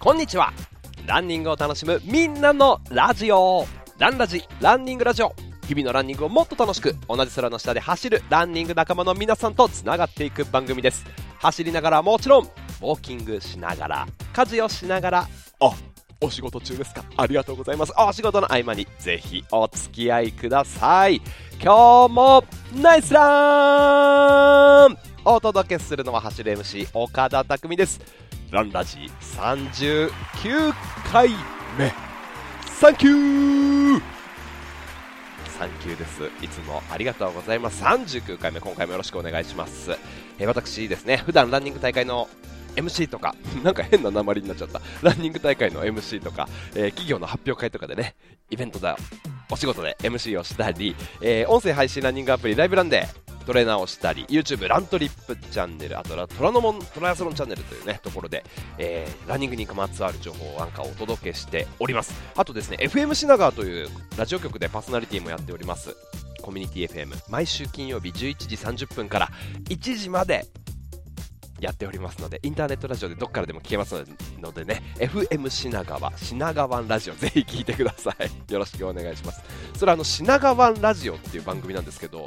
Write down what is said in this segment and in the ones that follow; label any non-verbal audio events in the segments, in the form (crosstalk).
こんにちは。ランニングを楽しむみんなのラジオ。ランラジランニングラジオ。日々のランニングをもっと楽しく同じ空の下で走るランニング仲間の皆さんとつながっていく番組です。走りながらもちろんウォーキングしながら家事をしながら。あお仕事中ですか？ありがとうございます。お仕事の合間にぜひお付き合いください。今日もナイスラン!お届けするのは走る MC 岡田匠です。ランラジ39回目サンキュー！サンキューです。いつもありがとうございます。39回目今回もよろしくお願いします、えー、私ですね普段ランニング大会の MC とか、(laughs) なんか変な訛りになっちゃった。ランニング大会の MC とか、えー、企業の発表会とかでね、イベントだ、お仕事で MC をしたり、えー、音声配信ランニングアプリライブランでトレーナーをしたり、YouTube ラントリップチャンネル、あとはトラノモントライアスロンチャンネルというね、ところで、えー、ランニングにまつわる情報をアンカーをお届けしております。あとですね、FM 品川というラジオ局でパーソナリティもやっております。コミュニティ FM 毎週金曜日11時30分から1時までやっておりますので、インターネットラジオでどっからでも聞けますのでね、FM 品川、品川ラジオ、ぜひ聞いてください。よろしくお願いします。それはあの、品川ラジオっていう番組なんですけど、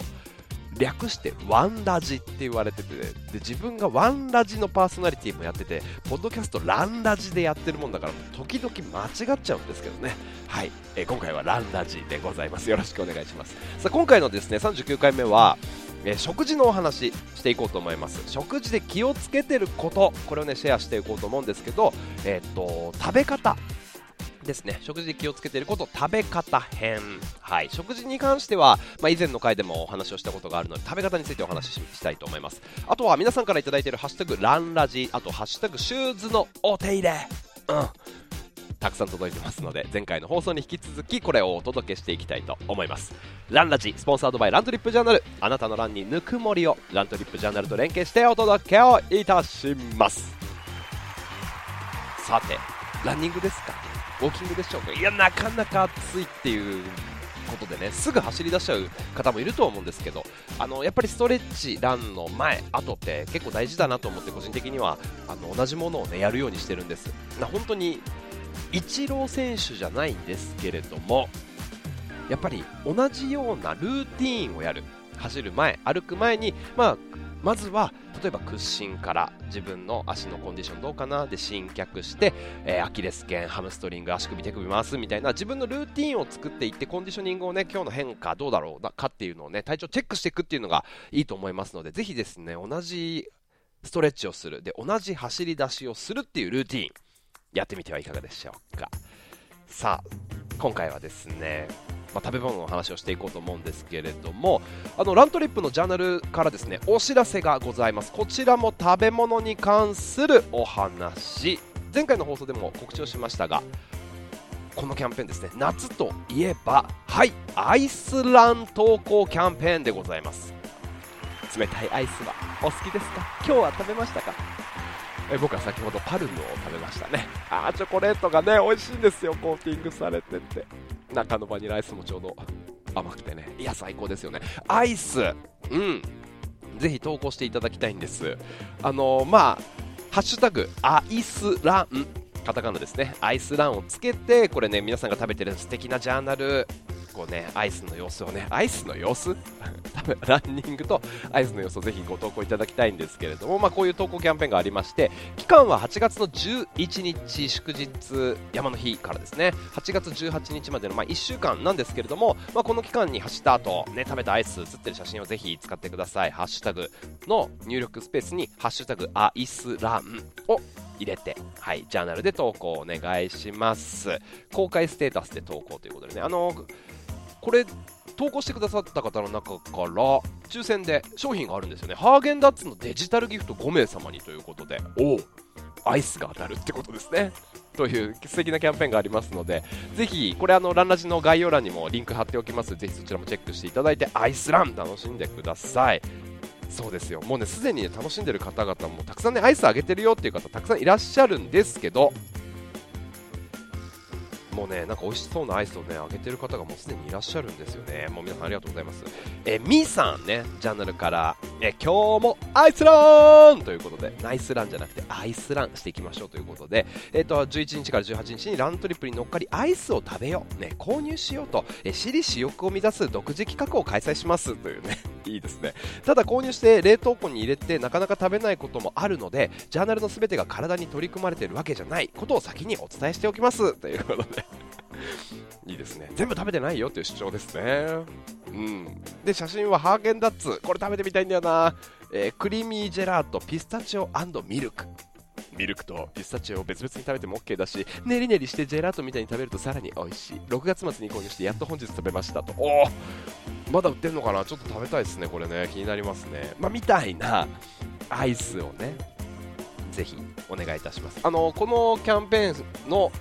略してワンラジって言われてて、で自分がワンラジのパーソナリティもやってて、ポッドキャストランラジでやってるもんだから、時々間違っちゃうんですけどね。はい、えー、今回はランラジでございます。よろしくお願いします。さあ、今回のですね、39回目は、えー、食事のお話していこうと思います食事で気をつけてることこれをねシェアしていこうと思うんですけど、えー、っと食べ方ですね。食事で気をつけていること食べ方編。はい。食事に関しては、まあ、以前の回でもお話をしたことがあるので食べ方についてお話ししたいと思います。あとは皆さんから頂いているハッシュタグランラジあとハッシュタグシューズのお手入れ。うん。たくさん届いてますので前回の放送に引き続きこれをお届けしていきたいと思います。ランラジスポンサードバイラントリップジャーナル。あなたのランにぬくもりをラントリップジャーナルと連携してお届けをいたします。さてランニングですか？ウォーキングでしょうかいやなかなか暑いっていうことでねすぐ走り出しちゃう方もいると思うんですけどあのやっぱりストレッチ、ランの前、後って結構大事だなと思って個人的にはあの同じものを、ね、やるようにしてるんです。な本当にイチロー選手じゃないんですけれどもやっぱり同じようなルーティーンをやる。走る前歩く前に、まあ、まずは例えば屈伸から自分の足のコンディションどうかな？で新脚して、えー、アキレス腱ハムストリング足首手首回すみたいな自分のルーティンを作っていってコンディショニングをね今日の変化どうだろう？かっていうのをね体調チェックしていくっていうのがいいと思いますのでぜひですね同じストレッチをする。で同じ走り出しをするっていうルーティンやってみてはいかがでしょうか。さあ今回はですねまあ、食べ物の話をしていこうと思うんですけれどもあのラントリップのジャーナルからですねお知らせがございます。こちらも食べ物に関するお話。前回の放送でも告知をしましたがこのキャンペーンですね夏といえばはいアイスラン投稿キャンペーンでございます。冷たいアイスはお好きですか？今日は食べましたか？え僕は先ほどパルムを食べましたね。あチョコレートがね美味しいんですよコーティングされてて。中のバニラアイスもちょうど甘くてね。いや最高ですよね。アイス。うん。ぜひ投稿していただきたいんです。あのー、まあハッシュタグアイスラン。カタカナですね。アイスランをつけてこれね皆さんが食べてる素敵なジャーナル。こうね、アイスの様子をね、アイスの様子？(laughs) 多分ランニングとアイスの様子をぜひご投稿いただきたいんですけれども、まあ、こういう投稿キャンペーンがありまして、期間は8月の11日祝日山の日からですね、8月18日までのまあ1週間なんですけれども、まあ、この期間に走った後、ね、食べたアイス写ってる写真をぜひ使ってください。ハッシュタグの入力スペースに、ハッシュタグアイスランを入れて、はい、ジャーナルで投稿お願いします。公開ステータスで投稿ということでね、あのこれ投稿してくださった方の中から抽選で商品があるんですよね。ハーゲンダッツのデジタルギフト5名様にということでおアイスが当たるってことですね。という素敵なキャンペーンがありますのでぜひこれあのランラジの概要欄にもリンク貼っておきます。ぜひそちらもチェックしていただいてアイスラン楽しんでください。そうですよ。もうねすでに、ね、楽しんでる方々もたくさんねアイスあげてるよっていう方たくさんいらっしゃるんですけどもうね、なんか美味しそうなアイスをね、あげてる方がもうすでにいらっしゃるんですよね。もう皆さんありがとうございます。え、みーさんね、ジャンナルから、え、今日もアイスランということで、ナイスランじゃなくてアイスランしていきましょうということで、えっ、と、11日から18日にラントリップに乗っかりアイスを食べよう、ね、購入しようと、え、私利私欲を乱す独自企画を開催しますというね、(laughs) いいですね。ただ購入して冷凍庫に入れてなかなか食べないこともあるので、ジャーナルの全てが体に取り組まれてるわけじゃないことを先にお伝えしておきますということで (laughs) いいですね全部食べてないよっていう主張ですねうんで写真はハーゲンダッツこれ食べてみたいんだよな、えー、クリーミージェラートピスタチオミルクミルクとピスタチオを別々に食べても OK だし、ねりねりしてジェラートみたいに食べるとさらに美味しい。6月末に購入してやっと本日食べましたと。おまだ売ってんのかな？ちょっと食べたいですね、これね。気になりますね。まあ、みたいなアイスをね、ぜひお願いいたします。あの、このキャンペーンの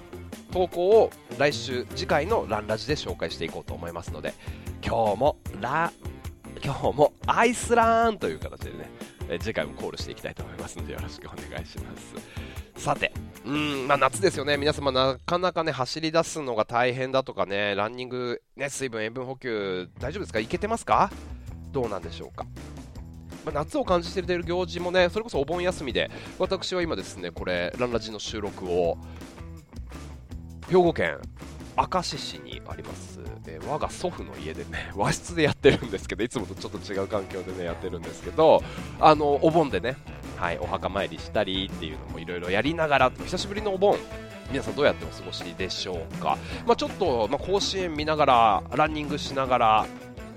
投稿を来週次回のランラジで紹介していこうと思いますので今日もラ今日もアイスランという形でね次回もコールしていきたいと思いますのでよろしくお願いします。さてうん、まあ、夏ですよね。皆様なかなかね走り出すのが大変だとかねランニング、ね、水分塩分補給大丈夫ですか？いけてますか？どうなんでしょうか？ま、夏を感じている行事もねそれこそお盆休みで私は今ですねこれランラジの収録を兵庫県明石市にあります、えー、我が祖父の家でね (laughs) 和室でやってるんですけどいつもとちょっと違う環境でねやってるんですけどあのお盆でね、はい、お墓参りしたりっていうのもいろいろやりながら久しぶりのお盆皆さんどうやってお過ごしでしょうか、まあ、ちょっと、まあ、甲子園見ながらランニングしながら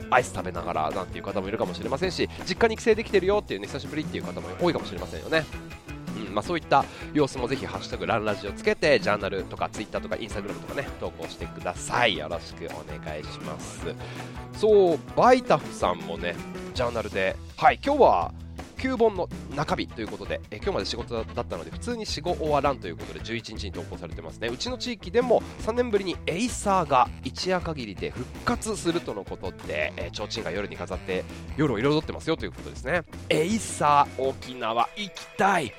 アイス食べながらなんていう方もいるかもしれませんし実家に帰省できてるよっていうね久しぶりっていう方も多いかもしれませんよね。うんまあ、そういった様子もぜひ「ハッシュタグランラジ」をつけてジャーナルとかツイッターとかインスタグラムとかね投稿してください。よろしくお願いします。そうバイタフさんもねジャーナルではい今日は9本の中日ということで、え今日まで仕事だったので普通に4、5終わらんということで11日に投稿されてますね。うちの地域でも3年ぶりにエイサーが一夜限りで復活するとのことで、えー、提灯が夜に飾って夜を彩ってますよということですね。エイサー沖縄行きたい。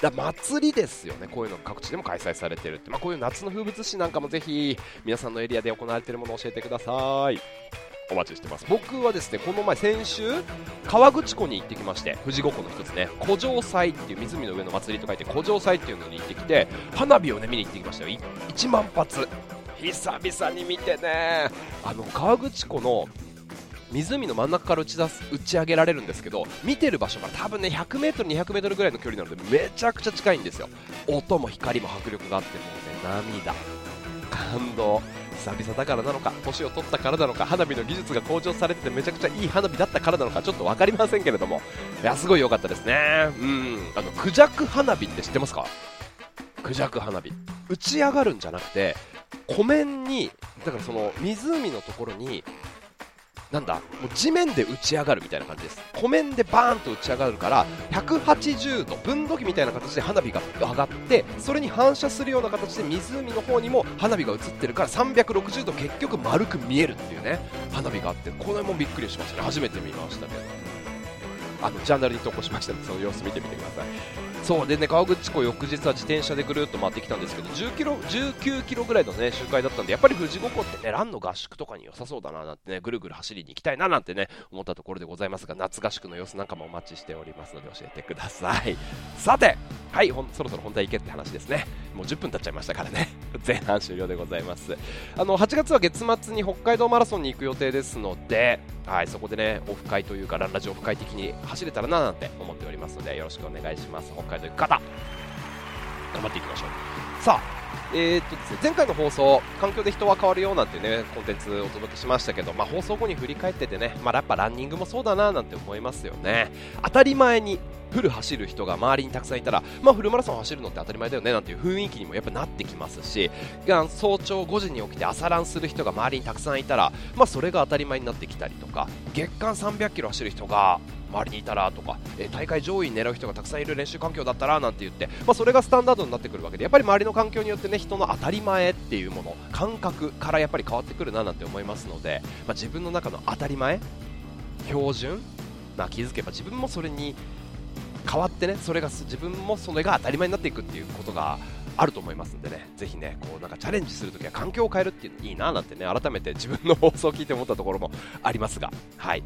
だ祭りですよね、こういうの各地でも開催されてるって、まあ、こういう夏の風物詩なんかもぜひ皆さんのエリアで行われているものを教えてください。お待ちしてます。僕はですねこの前先週河口湖に行ってきまして富士五湖の一つね古城祭っていう湖の上の祭りと書いて古城祭っていうのに行ってきて花火をね見に行ってきましたよ。1万発。久々に見てね。あの河口湖の湖の真ん中から打ち出す打ち上げられるんですけど見てる場所から多分ね 100m、200m ぐらいの距離なのでめちゃくちゃ近いんですよ。音も光も迫力があってもうね涙感動。久々だからなのか年を取ったからなのか花火の技術が向上されててめちゃくちゃいい花火だったからなのかちょっと分かりませんけれども。いやすごい良かったですね。うん。あのクジャク花火って知ってますか？クジャク花火。打ち上がるんじゃなくて湖面にだからその湖のところになんだもう地面で打ち上がるみたいな感じです。湖面でバーンと打ち上がるから180度分度器みたいな形で花火が上がってそれに反射するような形で湖の方にも花火が映ってるから360度結局丸く見えるっていうね花火があってこれもびっくりしましたね。初めて見ましたけど。あのジャーナルに投稿しましたのでその様子見てみてください。そうでね川口湖翌日は自転車でぐるっと回ってきたんですけど10キロ19キロぐらいのね周回だったんでやっぱり富士五湖ってねランの合宿とかに良さそうだななんてねぐるぐる走りに行きたいななんてね思ったところでございますが夏合宿の様子なんかもお待ちしておりますので教えてください。(laughs) さてはいそろそろ本題行けって話ですね。もう10分経っちゃいましたからね。(laughs) 前半終了でございます。あの8月は月末に北海道マラソンに行く予定ですのではいそこでねオフ会というかランラジオフ会的に走走れたらななんて思っておりますのでよろしくお願いします北海道行く方頑張っていきましょうさあえー、っとですね、前回の放送、環境で人は変わるよなんてね、コンテンツお届けしましたけど、まあ、放送後に振り返っててね、まあ、やっぱランニングもそうだななんて思いますよね。当たり前にフル走る人が周りにたくさんいたら、まあ、フルマラソン走るのって当たり前だよねなんていう雰囲気にもやっぱなってきますし早朝5時に起きて朝ランする人が周りにたくさんいたら、まあ、それが当たり前になってきたりとか月間300キロ走る人が周りにいたらとか、え大会上位に狙う人がたくさんいる練習環境だったらなんて言って、まあ、それがスタンダードになってくるわけでやっぱり周りの環境によってね人の当たり前っていうもの感覚からやっぱり変わってくるななんて思いますので、まあ、自分の中の当たり前標準、まあ、気づけば自分もそれに変わってねそれが自分もそれが当たり前になっていくっていうことがあると思いますんでね、ぜひね、こうなんかチャレンジするときは環境を変えるっていうのいいななんてね、改めて自分の放送を聞いて思ったところもありますが、はい、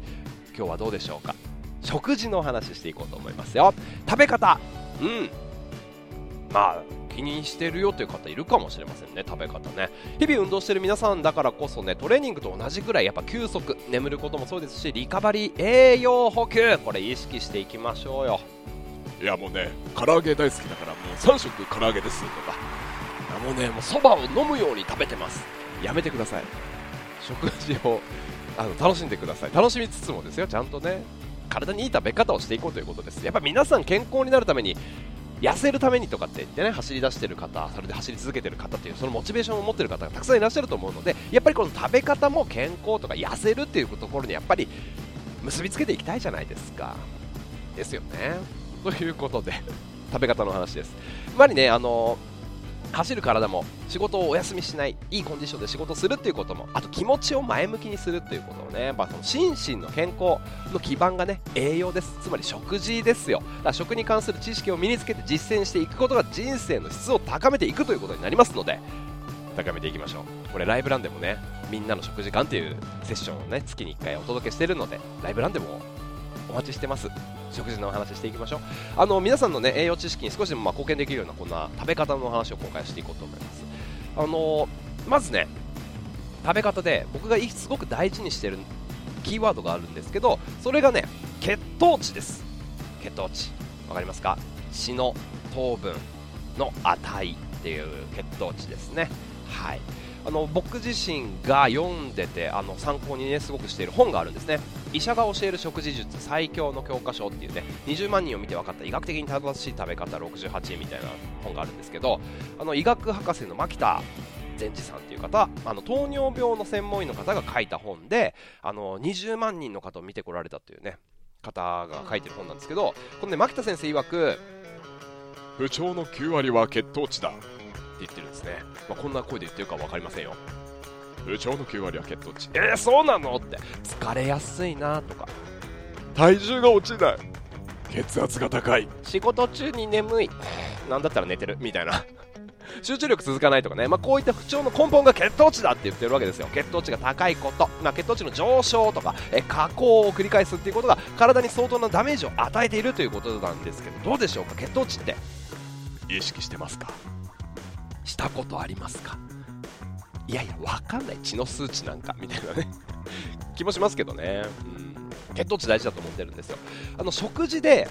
今日はどうでしょうか？食事のお話していこうと思いますよ。食べ方、うん、まあ気にしてるよという方いるかもしれませんね、食べ方ね。日々運動してる皆さんだからこそね、トレーニングと同じぐらいやっぱ休息、眠ることもそうですし、リカバリー、栄養補給、これ意識していきましょうよ。いやもうね、唐揚げ大好きだからもう3食唐揚げですとか、もうね、もうそばを飲むように食べてます。やめてください。食事をあの楽しんでください。楽しみつつもですよ、ちゃんとね、体にいい食べ方をしていこうということです。やっぱ皆さん健康になるために痩せるためにとかって言ってね走り出してる方それで走り続けてる方っていうそのモチベーションを持ってる方がたくさんいらっしゃると思うのでやっぱりこの食べ方も健康とか痩せるっていうところにやっぱり結びつけていきたいじゃないですか。ですよね。ということで食べ方の話です。やっぱりねあのー走る体も仕事をお休みしないいいコンディションで仕事するっていうこともあと気持ちを前向きにするっていうことをね、まあ、その心身の健康の基盤がね栄養です。つまり食事ですよ。だから食に関する知識を身につけて実践していくことが人生の質を高めていくということになりますので高めていきましょう。これライブランでもねみんなの食事館っていうセッションをね月に1回お届けしてるのでライブランでもお待ちしてます。食事のお話していきましょう。あの皆さんの、ね、栄養知識に少しでもまあ貢献できるようなこんな食べ方の話を今回していこうと思います。あのまずね食べ方で僕がすごく大事にしてるキーワードがあるんですけどそれがね血糖値です。血糖値。わかりますか？血の糖分の値っていう血糖値ですね。はい。あの僕自身が読んでてあの参考にねすごくしている本があるんですね。医者が教える食事術最強の教科書っていうね20万人を見て分かった医学的に正しい食べ方68みたいな本があるんですけどあの医学博士の牧田善治さんっていう方あの糖尿病の専門医の方が書いた本であの20万人の方を見てこられたっていうね方が書いてる本なんですけどこのね牧田先生曰く不調の9割は血糖値だ。言ってるんですね、まあ、こんな声で言ってるか分かりませんよ。部長の9割は血糖値。えー、そうなのって。疲れやすいなとか。体重が落ちない。血圧が高い。仕事中に眠い。なんだったら寝てるみたいな。集中力続かないとかね、まあ、こういった不調の根本が血糖値だって言ってるわけですよ。血糖値が高いこと、まあ、血糖値の上昇とかえ下降を繰り返すっていうことが体に相当なダメージを与えているということなんですけどどうでしょうか？血糖値って。意識してますか？したことありますか？いやいや、わかんない、血の数値なんかみたいなね。(laughs) 気もしますけどね、うん、血糖値大事だと思ってるんですよ。あの食事で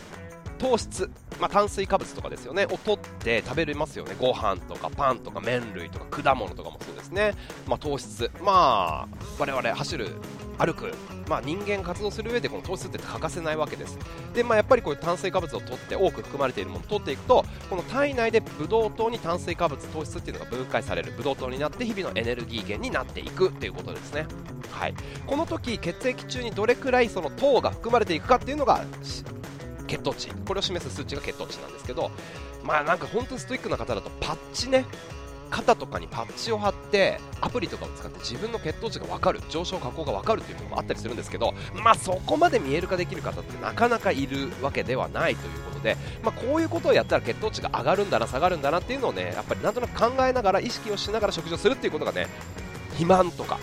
糖質、まあ、炭水化物とかですよね。を取って食べれますよね。ご飯とかパンとか麺類とか果物とかもそうですね、まあ、糖質。まあ我々走る歩く、まあ、人間活動する上でこの糖質って欠かせないわけです。で、まあ、やっぱりこういう炭水化物を取って多く含まれているものを取っていくとこの体内でブドウ糖に炭水化物糖質っていうのが分解される。ブドウ糖になって日々のエネルギー源になっていく。ということですね。はい。この時血液中にどれくらいその糖が含まれていくかっていうのが血糖値。これを示す数値が血糖値なんですけどまあなんか本当にストイックな方だとパッチね。肩とかにパッチを貼ってアプリとかを使って自分の血糖値が分かる。上昇下降が分かるっていうものもあったりするんですけどまあそこまで見える化できる方ってなかなかいるわけではないということで、まあ、こういうことをやったら血糖値が上がるんだな下がるんだなっていうのをねやっぱりなんとなく考えながら意識をしながら食事をするっていうことがね肥満とか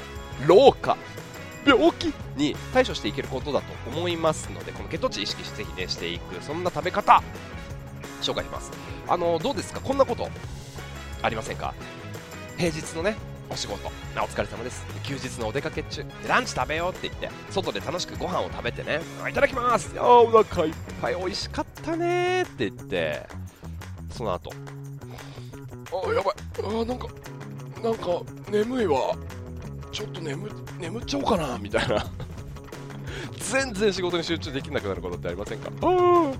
老化病気に対処していけることだと思いますのでこの血糖値意識してぜひねしていくそんな食べ方紹介します。あのどうですか？こんなことありませんか？平日のねお仕事。お疲れ様です休日のお出かけ中ランチ食べようって言って外で楽しくご飯を食べてね。いただきます。あお腹いっぱい美味しかったねって言ってその後。あやばい。あなんかなんか眠いわ。ちょっと眠眠っちゃおうかなみたいな。(laughs) 全然仕事に集中できなくなることってありませんか？ああ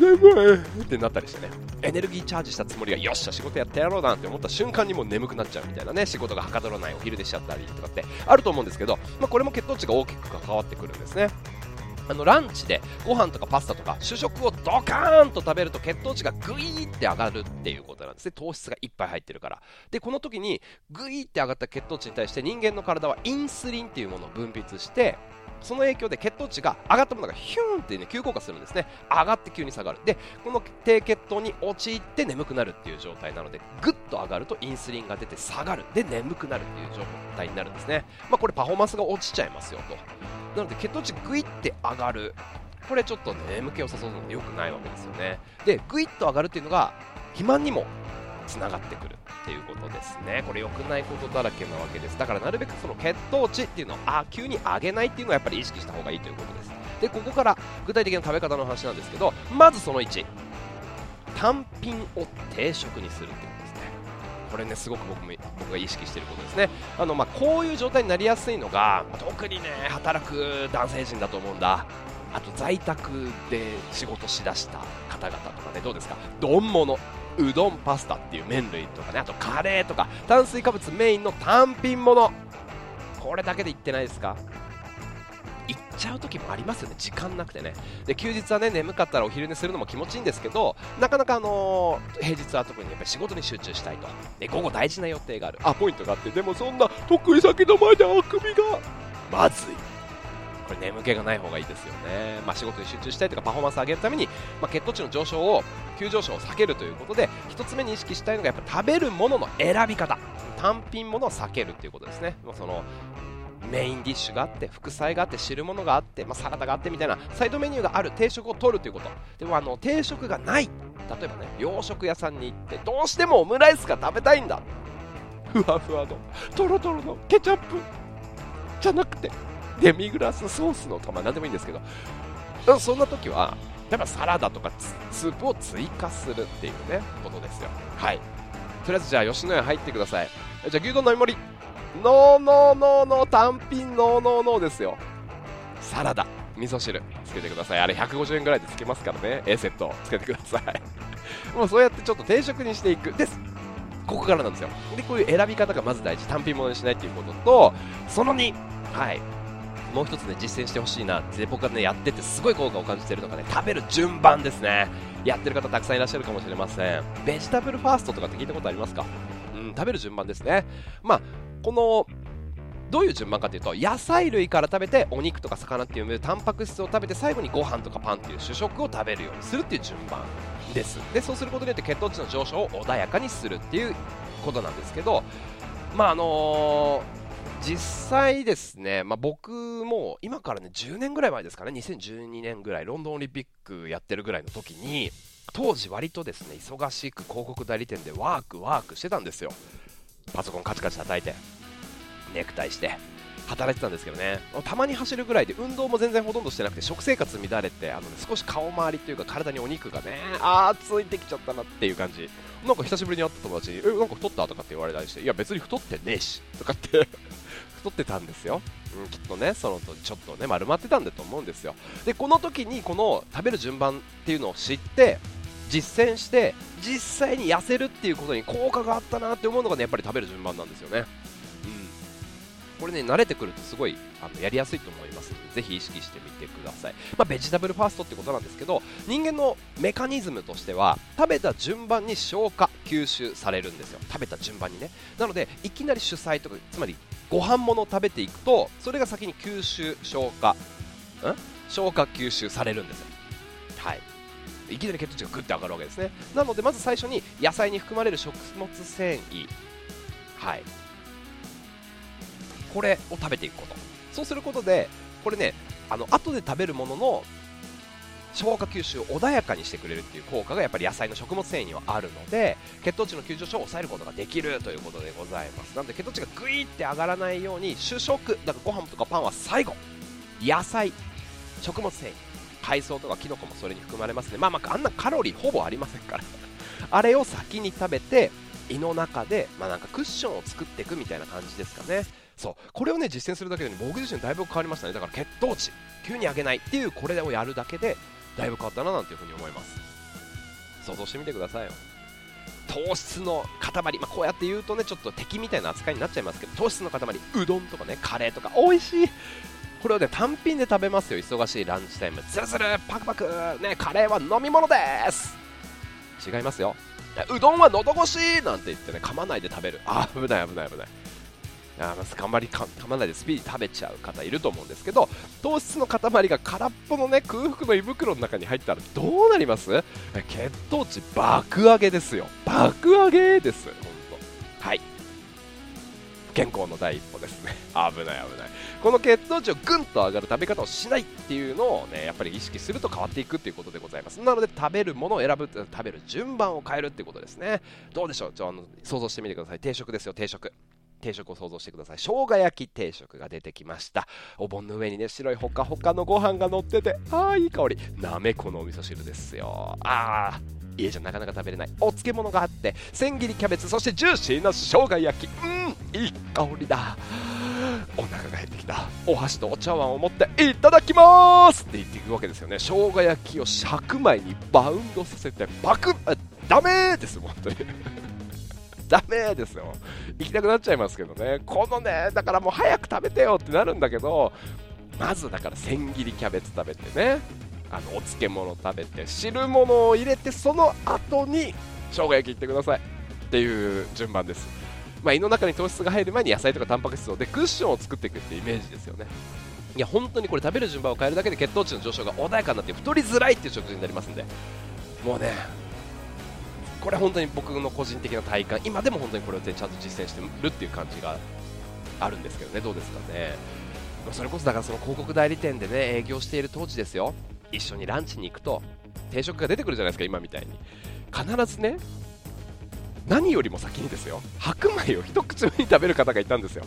眠い。ってなったりしてね。エネルギーチャージしたつもりがよっしゃ仕事やってやろうなんて思った瞬間にもう眠くなっちゃうみたいなね仕事がはかどらないお昼でしちゃったりとかってあると思うんですけど、まあ、これも血糖値が大きく関わってくるんですねあのランチでご飯とかパスタとか主食をドカーンと食べると血糖値がグイーって上がるっていうことなんですね。糖質がいっぱい入ってるから。でこの時にグイーって上がった血糖値に対して人間の体はインスリンっていうものを分泌してその影響で血糖値が上がったものがヒューンって、ね、急降下するんですね。上がって急に下がる。でこの低血糖に陥って眠くなるっていう状態なのでぐっと上がるとインスリンが出て下がる。で眠くなるっていう状態になるんですね、まあ、これパフォーマンスが落ちちゃいますよと。なので血糖値ぐいって上がる。これちょっと、眠気を誘うので良くないわけですよね。でぐいっと上がるっていうのが肥満にもつながってくるっていうことですね。これ良くないことだらけなわけです。だからなるべくその血糖値っていうのをあ急に上げないっていうのはやっぱり意識した方がいいということです。でここから具体的な食べ方の話なんですけどまずその1単品を定食にするっていうことですね。これねすごく僕も僕が意識していることですね。あの、まあ、こういう状態になりやすいのが特にね。働く男性陣だと思うんだ。あと在宅で仕事しだした方々とかねどうですか？丼物うどんパスタっていう麺類とかねあとカレーとか炭水化物メインの単品もの。これだけでいってないですか？行っちゃう時もありますよね。時間なくてね。で休日はね眠かったらお昼寝するのも気持ちいいんですけどなかなかあのー、平日は特にやっぱり仕事に集中したいと。で午後大事な予定がある。アポイントがあって。でもそんな得意先の前であくびがまずい。これ眠気がない方がいいですよね、まあ、仕事に集中したいとかパフォーマンスを上げるために、まあ、血糖値の上昇を急上昇を避けるということで1つ目に意識したいのがやっぱ食べるものの選び方。単品ものを避けるということですね、まあ、そのメインディッシュがあって副菜があって汁物があって、まあ、サラダがあってみたいなサイドメニューがある定食を取るということ。でもあの定食がない。例えばね洋食屋さんに行ってどうしてもオムライスが食べたいんだ。ふわふわのとろとろのケチャップじゃなくてデミグラスソースのとか、まあ、何でもいいんですけどそんな時はやっぱサラダとかスープを追加するっていうねことですよ。はい。とりあえずじゃあ吉野家入ってください。じゃあ牛丼飲み盛り。ノーノーノーノー単品ノーノーノーですよ。サラダ。味噌汁。つけてください。あれ150円ぐらいでつけますからね。A セット。つけてください。(laughs) もうそうやってちょっと定食にしていく。です。ここからなんですよ。でこういう選び方がまず大事。単品ものにしないっていうこととその2はい。もう一つね実践してほしいなって僕がねやっててすごい効果を感じてるのがね食べる順番ですね。やってる方たくさんいらっしゃるかもしれません。ベジタブルファーストとかって聞いたことありますか？うん食べる順番ですね。まあこのどういう順番かというと野菜類から食べてお肉とか魚っていうタンパク質を食べて最後にご飯とかパンっていう主食を食べるようにするっていう順番です。でそうすることによって血糖値の上昇を穏やかにするっていうことなんですけどまああのー実際ですね、まあ、僕も今からね10年ぐらい前ですかね2012年ぐらいロンドンオリンピックやってるぐらいの時に当時割とですね忙しく広告代理店でワークワークしてたんですよ。パソコンカチカチ叩いてネクタイして働いてたんですけどね。たまに走るぐらいで運動も全然ほとんどしてなくて食生活乱れてあの、ね、少し顔周りというか体にお肉がねあーついてきちゃったなっていう感じ。なんか久しぶりに会った友達にえなんか太った？とかって言われたりしていや別に太ってねえしとかって太ってたんですよ、うん、きっとねそのとちょっとね丸まってたんだと思うんですよ。でこの時にこの食べる順番っていうのを知って実践して実際に痩せるっていうことに効果があったなって思うのがねやっぱり食べる順番なんですよね。これね慣れてくるとすごいあのやりやすいと思いますのでぜひ意識してみてください、まあ、ベジタブルファーストってことなんですけど人間のメカニズムとしては食べた順番に消化吸収されるんですよ。食べた順番にね。なのでいきなり主菜とかつまりご飯物を食べていくとそれが先に吸収消化ん？消化吸収されるんですよ。はい。いきなり血糖値がグッて上がるわけですね。なのでまず最初に野菜に含まれる食物繊維。はい。これを食べていくこと。そうすることでこれねあの後で食べるものの消化吸収を穏やかにしてくれるっていう効果がやっぱり野菜の食物繊維にはあるので血糖値の急上昇を抑えることができるということでございます。なので血糖値がグイって上がらないように主食だからご飯とかパンは最後。野菜食物繊維海藻とかキノコもそれに含まれますね。まあまああんなカロリーほぼありませんから。(laughs) あれを先に食べて胃の中で、まあ、なんかクッションを作っていくみたいな感じですかね。そう。これをね実践するだけで、ね、僕自身だいぶ変わりましたね。だから血糖値急に上げないっていうこれをやるだけでだいぶ変わったななんていうふうに思います。想像してみてくださいよ。糖質の塊、まあ、こうやって言うとねちょっと敵みたいな扱いになっちゃいますけど糖質の塊うどんとかねカレーとか美味しい。これをね単品で食べますよ。忙しいランチタイム。ズルズルパクパクねカレーは飲み物です。違いますよ。うどんは喉越しなんて言ってね噛まないで食べる。あ危ない危ない危ない。あの噛まりか噛まないでスピーディー食べちゃう方いると思うんですけど糖質の塊が空っぽのね空腹の胃袋の中に入ったらどうなります？血糖値爆上げですよ。爆上げです本当はい。健康の第一歩ですね。(laughs) 危ない危ない。この血糖値をぐんと上がる食べ方をしないっていうのをねやっぱり意識すると変わっていくっていうことでございます。なので食べるものを選ぶ食べる順番を変えるっていうことですね。どうでしょう？ちょあの想像してみてください。定食ですよ定食。定食を想像してください。生姜焼き定食が出てきました。お盆の上にね白いほかほかのご飯が乗っててああいい香り。なめこのお味噌汁ですよ。ああ家じゃなかなか食べれない。お漬物があって千切りキャベツそしてジューシーな生姜焼き。うんいい香りだ。お腹が減ってきた。お箸とお茶碗を持っていただきます。って言っていくわけですよね。生姜焼きを白米にバウンドさせてパクッダメです。本当に。ダメですよ。行きたくなっちゃいますけどね。このねだからもう早く食べてよってなるんだけどまずだから千切りキャベツ食べてね。あのお漬物食べて汁物を入れてその後に生姜焼きいってください。っていう順番です。まあ、胃の中に糖質が入る前に野菜とかタンパク質をでクッションを作っていくってイメージですよね。いや本当にこれ食べる順番を変えるだけで血糖値の上昇が穏やかになって太りづらいっていう食事になりますんで。もうねこれ本当に僕の個人的な体感。今でも本当にこれをちゃんと実践してるっていう感じがあるんですけどね。どうですか？ねそれこそだからその広告代理店でね営業している当時ですよ。一緒にランチに行くと定食が出てくるじゃないですか今みたいに。必ずね何よりも先にですよ。白米を一口目に食べる方がいたんですよ。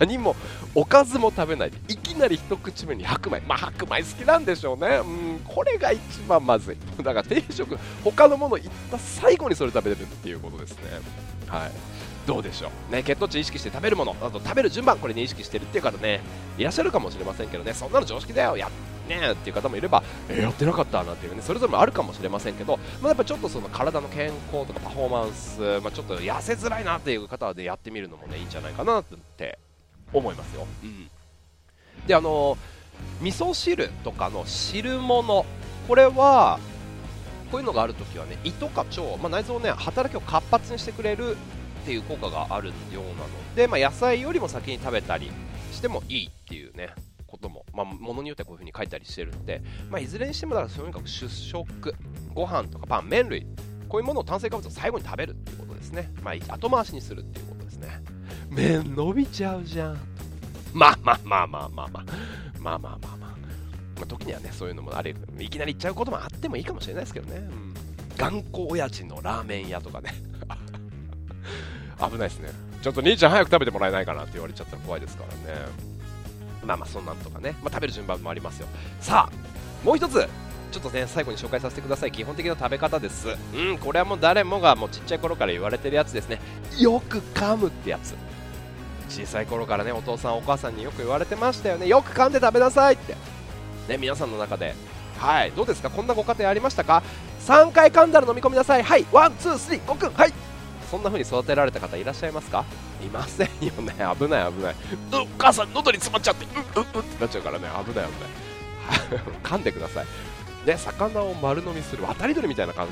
何もおかずも食べない。でいきなり一口目に白米。まあ白米好きなんでしょうね。うんこれが一番まずい。(laughs) だから定食他のものいった最後にそれ食べれるっていうことですね。はい。どうでしょう、ね、血糖値意識して食べるものあと食べる順番これに意識してるっていう方ねいらっしゃるかもしれませんけどね。そんなの常識だよ。やねっていう方もいれば、えー、やってなかったなんていうねそれぞれもあるかもしれませんけど、まあ、やっぱちょっとその体の健康とかパフォーマンス、まあ、ちょっと痩せづらいなっていう方でやってみるのもねいいんじゃないかなって思いますよ。うん、であの味噌汁とかの汁物これはこういうのがあるときはね胃とか腸、まあ、内臓をね働きを活発にしてくれるっていう効果があるようなので、まあ、野菜よりも先に食べたりしてもいいっていうねことも、まあ、ものによってはこういう風に書いたりしてるので、まあ、いずれにしてもだからとにかく主食ご飯とかパン麺類こういうものを炭水化物を最後に食べるっていうことですね、まあ、後回しにするっていうことですね。麺伸びちゃうじゃん。まあまあまあまあまあまあ。まあまあまあまあ。まあ、時にはね、そういうのもあれ、いきなり言っちゃうこともあってもいいかもしれないですけどね。うん、頑固親父のラーメン屋とかね。危ないですね。ちょっと兄ちゃん早く食べてもらえないかなって言われちゃったら怖いですからね。まあまあ、そんなんとかね。まあ、食べる順番もありますよ。さあ、もう一つ。ちょっとね最後に紹介させてください基本的な食べ方ですうんこれはもう誰もがもうちっちゃい頃から言われてるやつですねよく噛むってやつ小さい頃からねお父さんお母さんによく言われてましたよね。よく噛んで食べなさいって。ね皆さんの中で。はい。どうですか？こんなご家庭ありましたか？3回噛んだら飲み込みなさい。はい。ワンツースリーごくん。はい。そんな風に育てられた方いらっしゃいますか？いませんよね。危ない危ない。お母さん喉に詰まっちゃって。うっうっってなっちゃうからね。危ない危ない。(laughs) 噛んでください。ね魚を丸飲みする渡り鳥みたいな家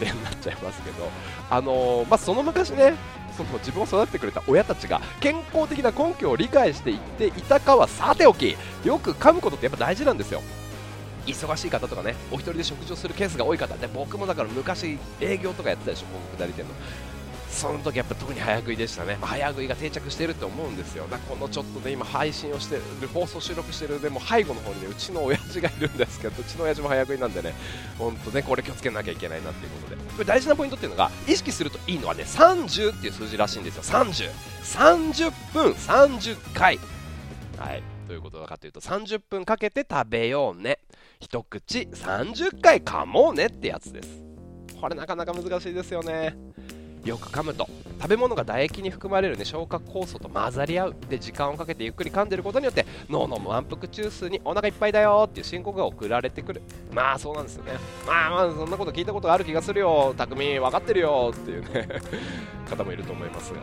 庭になっちゃいますけど。あのー、まあ、その昔ねその自分を育ててくれた親たちが健康的な根拠を理解していっていたかはさておきよく噛むことってやっぱ大事なんですよ。忙しい方とかねお一人で食事をするケースが多い方で僕もだから昔営業とかやってたでしょ広告代理店の。その時やっぱ特に早食いでしたね、まあ、早食いが定着してると思うんですよ。だこのちょっとね今配信をしてる放送収録してるでも背後の方にねうちの親父がいるんですけどうちの親父も早食いなんでね本当ねこれ気をつけなきゃいけないなっていうことで。これ大事なポイントっていうのが意識するといいのはね30っていう数字らしいんですよ。30 30分30回。はい。どういうことかというと30分かけて食べようね。一口30回噛もうねってやつです。これなかなか難しいですよね。よく噛むと食べ物が唾液に含まれる、ね、消化酵素と混ざり合うで時間をかけてゆっくり噛んでることによって脳の満腹中枢にお腹いっぱいだよっていう申告が送られてくる。まあそうなんですよね。まあまあそんなこと聞いたことがある気がするよ。匠分かってるよっていうね。(laughs) 方もいると思いますが。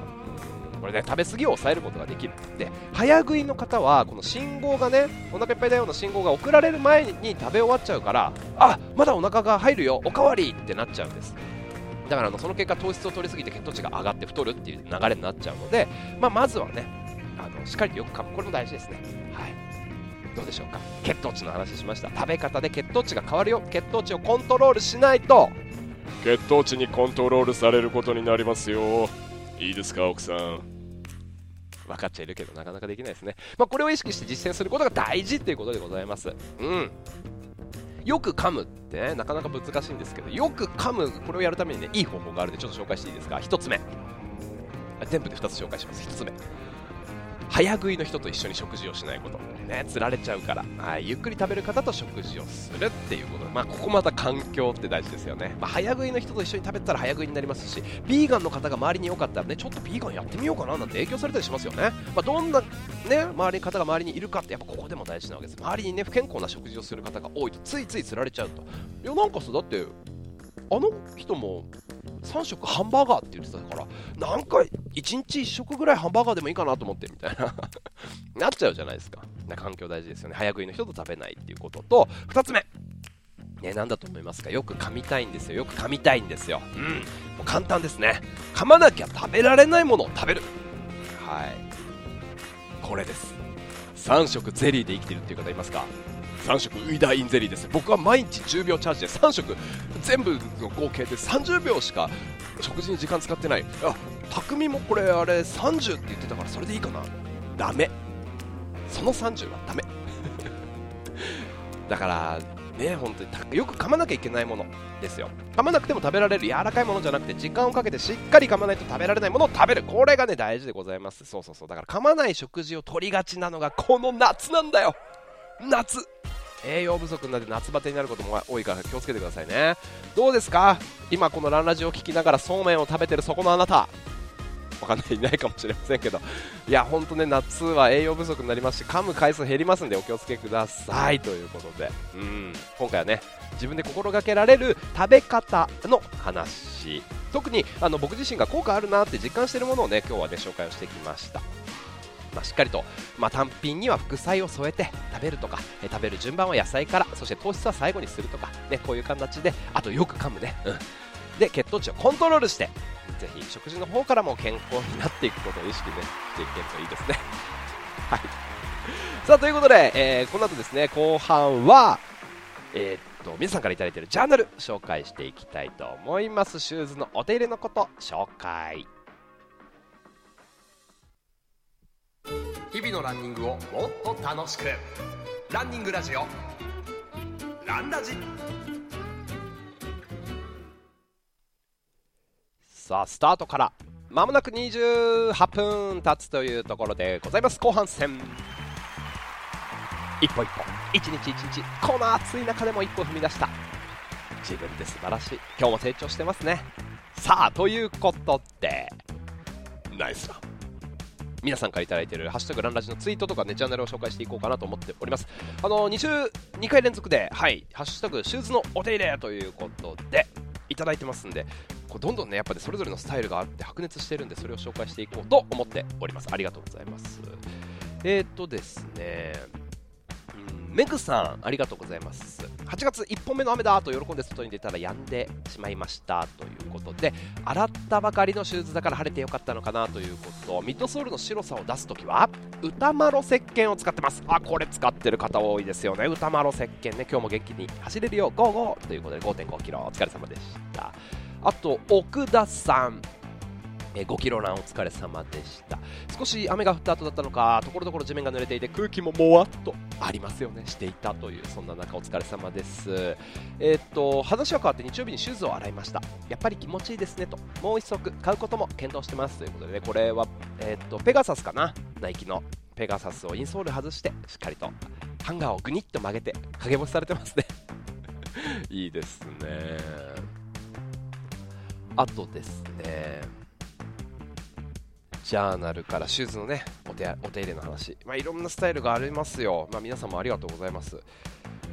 これね食べ過ぎを抑えることができる。で早食いの方はこの信号がねお腹いっぱいだよう信号が送られる前に食べ終わっちゃうからあまだお腹が入るよ。おかわりってなっちゃうんです。だからあのその結果糖質を取りすぎて血糖値が上がって太るっていう流れになっちゃうので、まあ、まずはねをしっかりとよく噛むこれも大事ですね。はい。どうでしょうか？血糖値の話しました。食べ方で血糖値が変わるよ。血糖値をコントロールしないと。血糖値にコントロールされることになりますよ。いいですか奥さん？分かっちゃいるけどなかなかできないですね、まあ、これを意識して実践することが大事っていうことでございます。うんよく噛むってねなかなか難しいんですけどよく噛むこれをやるためにねいい方法があるんでちょっと紹介していいですか？1つ目。全部で2つ紹介します。1つ目。早食いの人と一緒に食事をしないこと、ね、釣られちゃうから、はい、ゆっくり食べる方と食事をするっていうこと、まあ、ここまた環境って大事ですよね、まあ、早食いの人と一緒に食べたら早食いになりますしビーガンの方が周りに多かったらねちょっとビーガンやってみようかななんて影響されたりしますよね、まあ、どんな、ね、周りに方が周りにいるかってやっぱここでも大事なわけです。周りにね不健康な食事をする方が多いとついつい釣られちゃうと。いやなんかさだってあの人も3食ハンバーガーって言ってたからなんか1日1食ぐらいハンバーガーでもいいかなと思ってみたいな。(laughs) なっちゃうじゃないですか。な環境大事ですよね。早食いの人と食べないっていうことと2つ目。ね、何だと思いますか？よく噛みたいんですよ。よく噛みたいんですよ。うん。もう簡単ですね。噛まなきゃ食べられないものを食べる。はい。これです。3食ゼリーで生きてるっていう方いますか？3食ウイダーインゼリーです。僕は毎日10秒チャージで3食全部の合計で30秒しか食事に時間使ってない。あ匠もこれあれ30って言ってたからそれでいいかな。ダメ。その30はダメ。(laughs) だからね本当によく噛まなきゃいけないものですよ。噛まなくても食べられる柔らかいものじゃなくて時間をかけてしっかり噛まないと食べられないものを食べる。これがね大事でございます。そうそうそう。だから噛まない食事を取りがちなのがこの夏なんだよ。夏。栄養不足になって夏バテになることも多いから気をつけてくださいね。どうですか？今このランラジオを聞きながらそうめんを食べてるそこのあなた。わかんないいないかもしれませんけど。いや本当ね夏は栄養不足になりますし噛む回数減りますんでお気をつけください。ということで。うん。今回はね自分で心がけられる食べ方の話。特にあの僕自身が効果あるなって実感しているものをね今日はね紹介をしてきました。まあ、しっかりと、まあ、単品には副菜を添えて食べるとか、え食べる順番は野菜からそして糖質は最後にするとか、ね、こういう形であとよく噛むね、うん、で血糖値をコントロールしてぜひ食事の方からも健康になっていくことを意識、ね、していけるといいですね。(laughs) はい。さあということで、えー、この後ですね後半は、えー、っと皆さんから頂いているジャーナル紹介していきたいと思います。シューズのお手入れのこと紹介。日々のランニングをもっと楽しく。ランニングラジオ。ランラジ。さあスタートから。まもなく28分経つというところでございます。後半戦。一歩一歩。一日一日。この暑い中でも一歩踏み出した。自分で素晴らしい。今日も成長してますね。さあということで。ナイスラン。皆さんから頂いているハッシュタグランラジのツイートとかね、チャンネルを紹介していこうかなと思っております。あの、22回連続で、はい、ハッシュタグシューズのお手入れということで、いただいてますんで、こうどんどんね、やっぱりそれぞれのスタイルがあって白熱してるんで、それを紹介していこうと思っております。ありがとうございます。えーとですね、メグさん、ありがとうございます。8月1本目の雨だと喜んで外に出たら止んでしまいましたということで、洗ったばかりのシューズだから晴れてよかったのかなということ、ミッドソールの白さを出すときは、歌マロ石鹸を使ってます。あ、これ使ってる方多いですよね。歌マロ石鹸ね、今日も元気に走れるよ、ゴーゴーということで5.5キロ、お疲れ様でした。あと、奥田さん。え5キロランお疲れ様でした。少し雨が降った後だったのかところどころ地面が濡れていて空気ももわっとありますよね。していたというそんな中お疲れ様です。えー、っと話は変わって日曜日にシューズを洗いました。やっぱり気持ちいいですねと。もう一足買うことも検討してます。ということでねこれはえー、っとペガサスかな。ナイキのペガサスをインソール外してしっかりとハンガーをグニッと曲げて陰干しされてますね。(laughs) いいですね。あとですねジャーナルからシューズのねお手お手入れの話、まあ、いろんなスタイルがありますよ、まあ、皆さんもありがとうございます。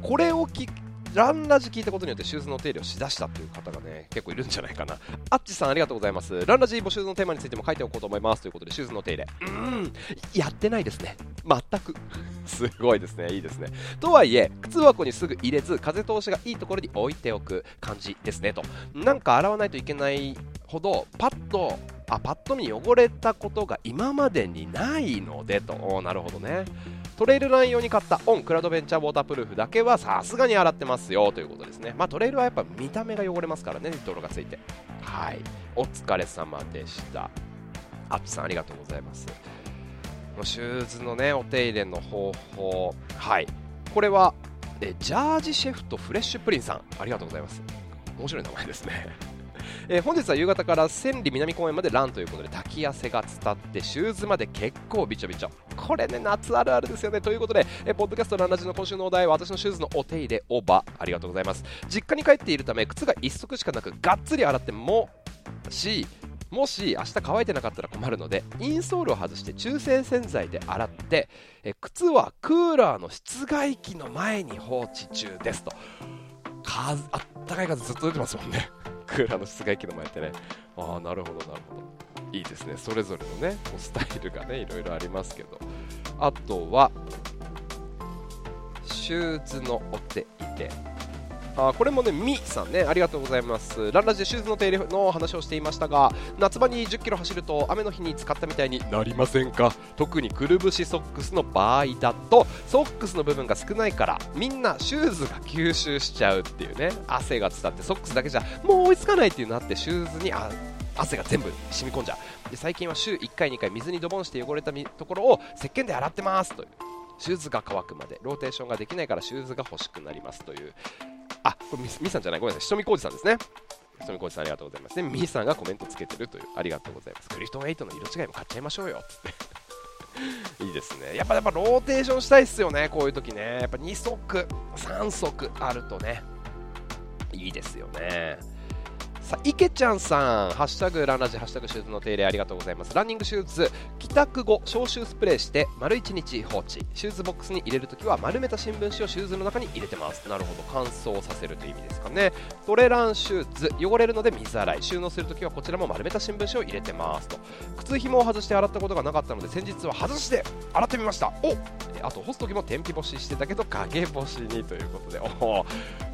これをきランラジ聞いたことによってシューズの手入れをしだしたという方がね結構いるんじゃないかな。あっちさんありがとうございます。ランラジ募集のテーマについても書いておこうと思います。ということでシューズの手入れ。うん。やってないですね。全く。(laughs) すごいですね。いいですね。とはいえ靴箱にすぐ入れず風通しがいいところに置いておく感じですね。と。なんか洗わないといけないほどパッとあパッと見汚れたことが今までにないのでと。なるほどね。トレイルラン用に買ったオンクラウドベンチャーウォータープルーフだけはさすがに洗ってますよということですね。まあトレイルはやっぱ見た目が汚れますからね泥がついて。はい。お疲れ様でした。アップさんありがとうございます。シューズのねお手入れの方法。はい。これはえジャージシェフとフレッシュプリンさん。ありがとうございます。面白い名前ですね。えー本日は夕方から千里南公園までランということで滝汗が伝ってシューズまで結構びちょびちょ。これね夏あるあるですよね。ということで、えーポッドキャストランラジの今週のお題は私のシューズのお手入れオーバーありがとうございます。実家に帰っているため靴が1足しかなくがっつり洗ってもしもし明日乾いてなかったら困るのでインソールを外して中性洗剤で洗ってえ靴はクーラーの室外機の前に放置中ですと。あったかい風ずっと出てますもんね。クーラーの室外機の前ってね。ああなるほどなるほど。いいですね。それぞれのねこうスタイルがねいろいろありますけど。あとはシューズのお手入れ。あこれもね、みさんね、ありがとうございます。ランラジでシューズの手入れの話をしていましたが、夏場に10キロ走ると雨の日に使ったみたいになりませんか？特にくるぶしソックスの場合だと、ソックスの部分が少ないから、みんなシューズが吸収しちゃうっていうね、汗が伝ってソックスだけじゃもう追いつかないっていうのあって、シューズに汗が全部染み込んじゃう。で最近は週1回、2回水にドボンして汚れたところを石鹸で洗ってますという。シューズが乾くまでローテーションができないからシューズが欲しくなりますというあ、これミスミさんじゃない、ごめんなさい、しとみこうじさんですね。ひとみこうじさんありがとうございます。ねみーさんがコメントつけてるという、ありがとうございます。クリフトン8の色違いも買っちゃいましょうよ、つって。いいですね。やっぱ、やっぱローテーションしたいっすよね、こういう時ね。やっぱ2足、3足あるとね、いいですよね。さあ、池ちゃんさん、ハッシュタグランラジ、ハッシュタグシューズの手入れありがとうございます。ランニングシューズ、帰宅後、消臭スプレーして、丸1日放置。シューズボックスに入れるときは、丸めた新聞紙をシューズの中に入れてます。なるほど、乾燥させるという意味ですかね。トレランシューズ、汚れるので水洗い。収納するときは、こちらも丸めた新聞紙を入れてますと。靴紐を外して洗ったことがなかったので、先日は外して洗ってみました。おあと、干すときも天日干ししてたけど、陰干しにということで、お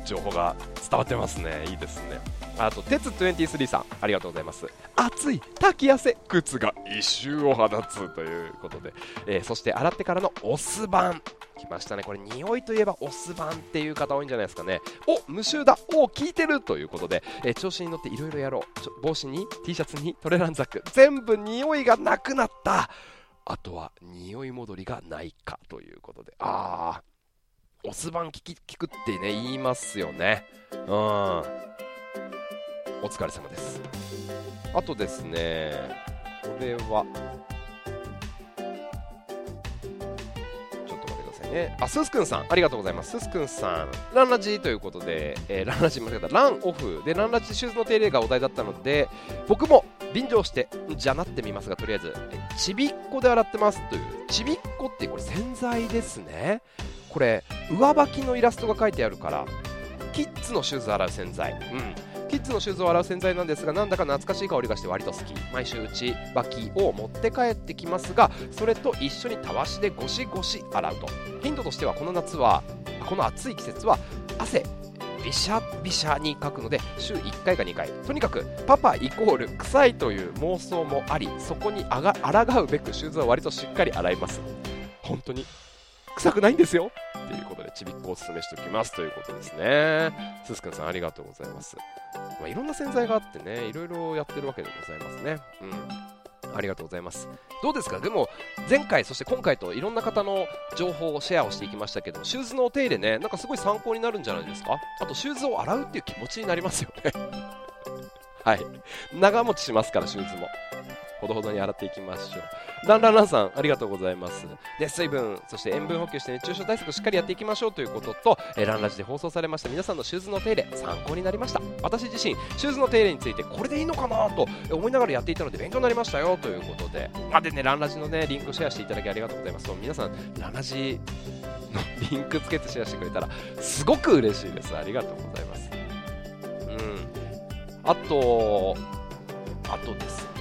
情報が伝わってますね。いいですね。あと、鉄23さん、ありがとうございます。暑い、滝汗、靴が異臭を放つということで、えーそして洗ってからのお酢版。来ましたね。これ、匂いといえばお酢版っていう方多いんじゃないですかね。お、無臭だお、効いてるということで、えー調子に乗っていろいろやろう。帽子に T シャツにトレランザック、全部匂いがなくなった。あとは、匂い戻りがないかということで、あー、お酢版効き効くってね、言いますよね。うん。お疲れ様です。あとですね、これは、ちょっと待ってくださいね。あ、ススくんさん、ありがとうございます。ススくんさん、ランラジということで、えーランラジ間違えた、ランオフで、ランラジシューズの手入れがお題だったので、僕も便乗して、じゃなってみますが、とりあえず、えちびっこで洗ってますという、ちびっこってこれ洗剤ですね。これ、上履きのイラストが書いてあるから、キッズのシューズ洗う洗剤。うん。キッズのシューズを洗う洗剤なんですが、なんだか懐かしい香りがして割と好き。毎週内履きを持って帰ってきますが、それと一緒にたわしでゴシゴシ洗うと。頻度としては、この夏は、この暑い季節は、汗、びしゃびしゃにかくので、週1回か2回。とにかく、パパイコール臭いという妄想もあり、そこにあが抗うべくシューズは割としっかり洗います。本当に、臭くないんですよっていうことで、ちびっこをおすすめしておきますということですね。すすくんさん、ありがとうございます。まあ、いろんな洗剤があってね、いろいろやってるわけでございますね。うん。ありがとうございます。どうですか？でも、前回、そして今回といろんな方の情報をシェアをしていきましたけど、シューズのお手入れね、なんかすごい参考になるんじゃないですか？あと、シューズを洗うっていう気持ちになりますよね。(laughs) はい。長持ちしますから、シューズも。ほどほどに洗っていきましょう。ランランランさん、ありがとうございます。で、水分、そして塩分補給して熱中症対策しっかりやっていきましょうということと、えーランラジで放送されました皆さんのシューズの手入れ、参考になりました。私自身、シューズの手入れについて、これでいいのかなと思いながらやっていたので、勉強になりましたよということで、あ、でね、ランラジのね、リンクシェアしていただきありがとうございます。そう皆さん、ランラジのリンクつけてシェアしてくれたら、すごく嬉しいです。ありがとうございます。うん。あと、あとですね、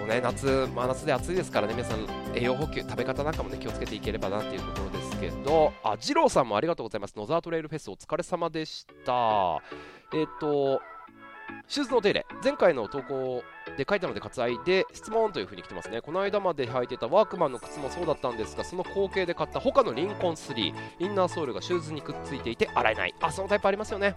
そうね、夏、真夏で暑いですからね、皆さん、栄養補給、食べ方なんかもね、気をつけていければなっていうところですけど、あ、二郎さんもありがとうございます。野沢トレイルフェスお疲れ様でした。えっ、と、シューズのお手入れ前回の投稿で書いたので割愛で質問というふうに来てますね。この間まで履いてたワークマンの靴もそうだったんですがその後継で買った他のリンコン3インナーソールがシューズにくっついていて洗えない。あそのタイプありますよね。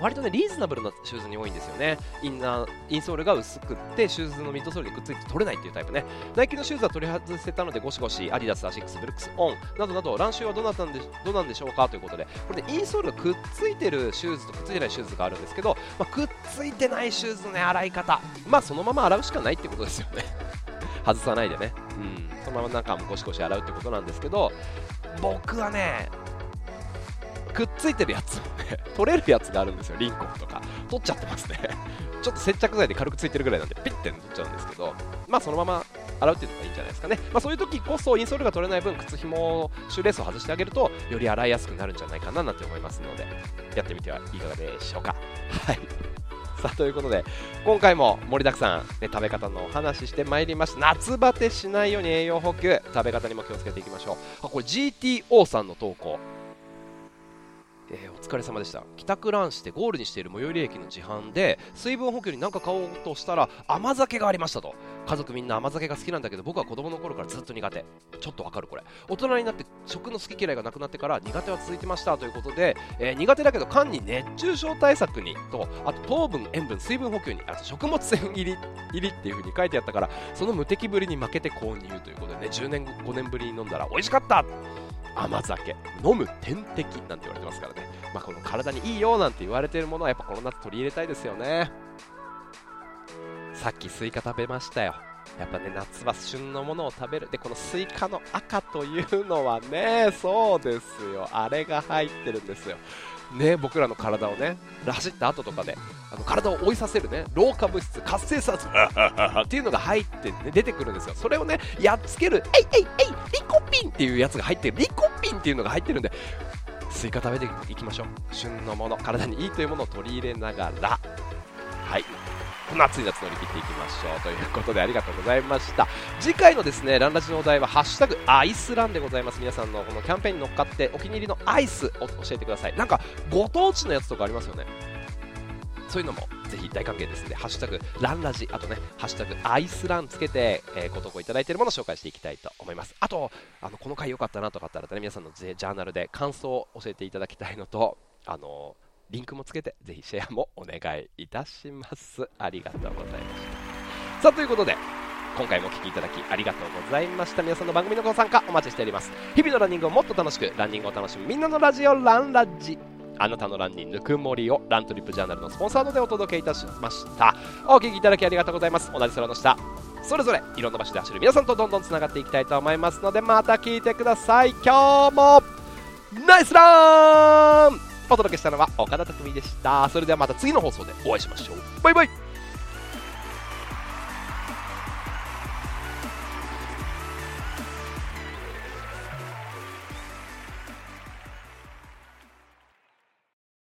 割とねリーズナブルなシューズに多いんですよね。インナーインソールが薄くってシューズのミッドソールにくっついて取れないっていうタイプね。ナイキのシューズは取り外せたのでゴシゴシアディダスアシックスブルックスオンなどなどランシューはどうなったんでどうなんでしょうかということで。これでインソールがくっついてるシューズとくっついてないシューズがあるんですけど、まあ、くっついてないシューズのね洗い方。まあそのまま洗うしかないってことですよね。(laughs) 外さないでね、うん、そのまま中もゴシゴシ洗うってことなんですけど僕はねくっついてるやつをね (laughs) 取れるやつがあるんですよ。リンコンとか。取っちゃってますね。(laughs) ちょっと接着剤で軽くついてるぐらいなんでピッて取っちゃうんですけどまあそのまま洗うっていうのがいいんじゃないですかね、まあ、そういう時こそインソールが取れない分靴ひもシューレースを外してあげるとより洗いやすくなるんじゃないかななんて思いますのでやってみてはいかがでしょうか。はい。さあということで今回も盛りだくさん、ね、食べ方のお話ししてまいりました夏バテしないように栄養補給食べ方にも気をつけていきましょう。あこれ GTO さんの投稿。えー、お疲れ様でした。帰宅ランしてゴールにしている最寄り駅の自販で水分補給に何か買おうとしたら甘酒がありましたと。家族みんな甘酒が好きなんだけど僕は子供の頃からずっと苦手。ちょっとわかるこれ。大人になって食の好き嫌いがなくなってから苦手は続いてました。ということで、えー、苦手だけど缶に熱中症対策にとあと糖分塩分水分補給にあと食物繊維入り入りっていう風に書いてあったからその無敵ぶりに負けて購入ということでね10年5年ぶりに飲んだら美味しかった。甘酒飲む点滴なんて言われてますからね、まあ、この体にいいよなんて言われているものはやっぱこの夏取り入れたいですよね。さっきスイカ食べましたよ。やっぱね夏は旬のものを食べる。でこのスイカの赤というのはねそうですよ。あれが入ってるんですよ。ね、僕らの体をね走った後とかであの体を老いさせるね老化物質活性酸素 (laughs) っていうのが入って、ね、出てくるんですよ。それをねやっつけるえいえいえいリコピンっていうやつが入ってるリコピンっていうのが入ってるんでスイカ食べていきましょう。旬のもの体にいいというものを取り入れながら。はい。この暑い夏乗り切っていきましょうということでありがとうございました。次回のですねランラジのお題はハッシュタグアイスランでございます。皆さんのこのキャンペーンに乗っかってお気に入りのアイスを教えてください。なんかご当地のやつとかありますよね。そういうのもぜひ大歓迎ですので、ハッシュタグランラジ、あとね、ハッシュタグアイスランつけて、えー、ご投稿いただいているものを紹介していきたいと思います。あと、あのこの回良かったなとかあったら、ね、皆さんのジャーナルで感想を教えていただきたいのと、あのーリンクもつけてぜひシェアもお願いいたします。ありがとうございました。さあということで今回もお聴きいただきありがとうございました。皆さんの番組のご参加お待ちしております。日々のランニングをもっと楽しくランニングを楽しむみんなのラジオランラジ。あなたのランにぬくもりをラントリップジャーナルのスポンサードでお届けいたしました。お聴きいただきありがとうございます。同じ空の下。それぞれいろんな場所で走る皆さんとどんどんつながっていきたいと思いますのでまた聞いてください。今日もナイスラン!お届けしたのは岡田匠でした。それではまた次の放送でお会いしましょう。バイバイ。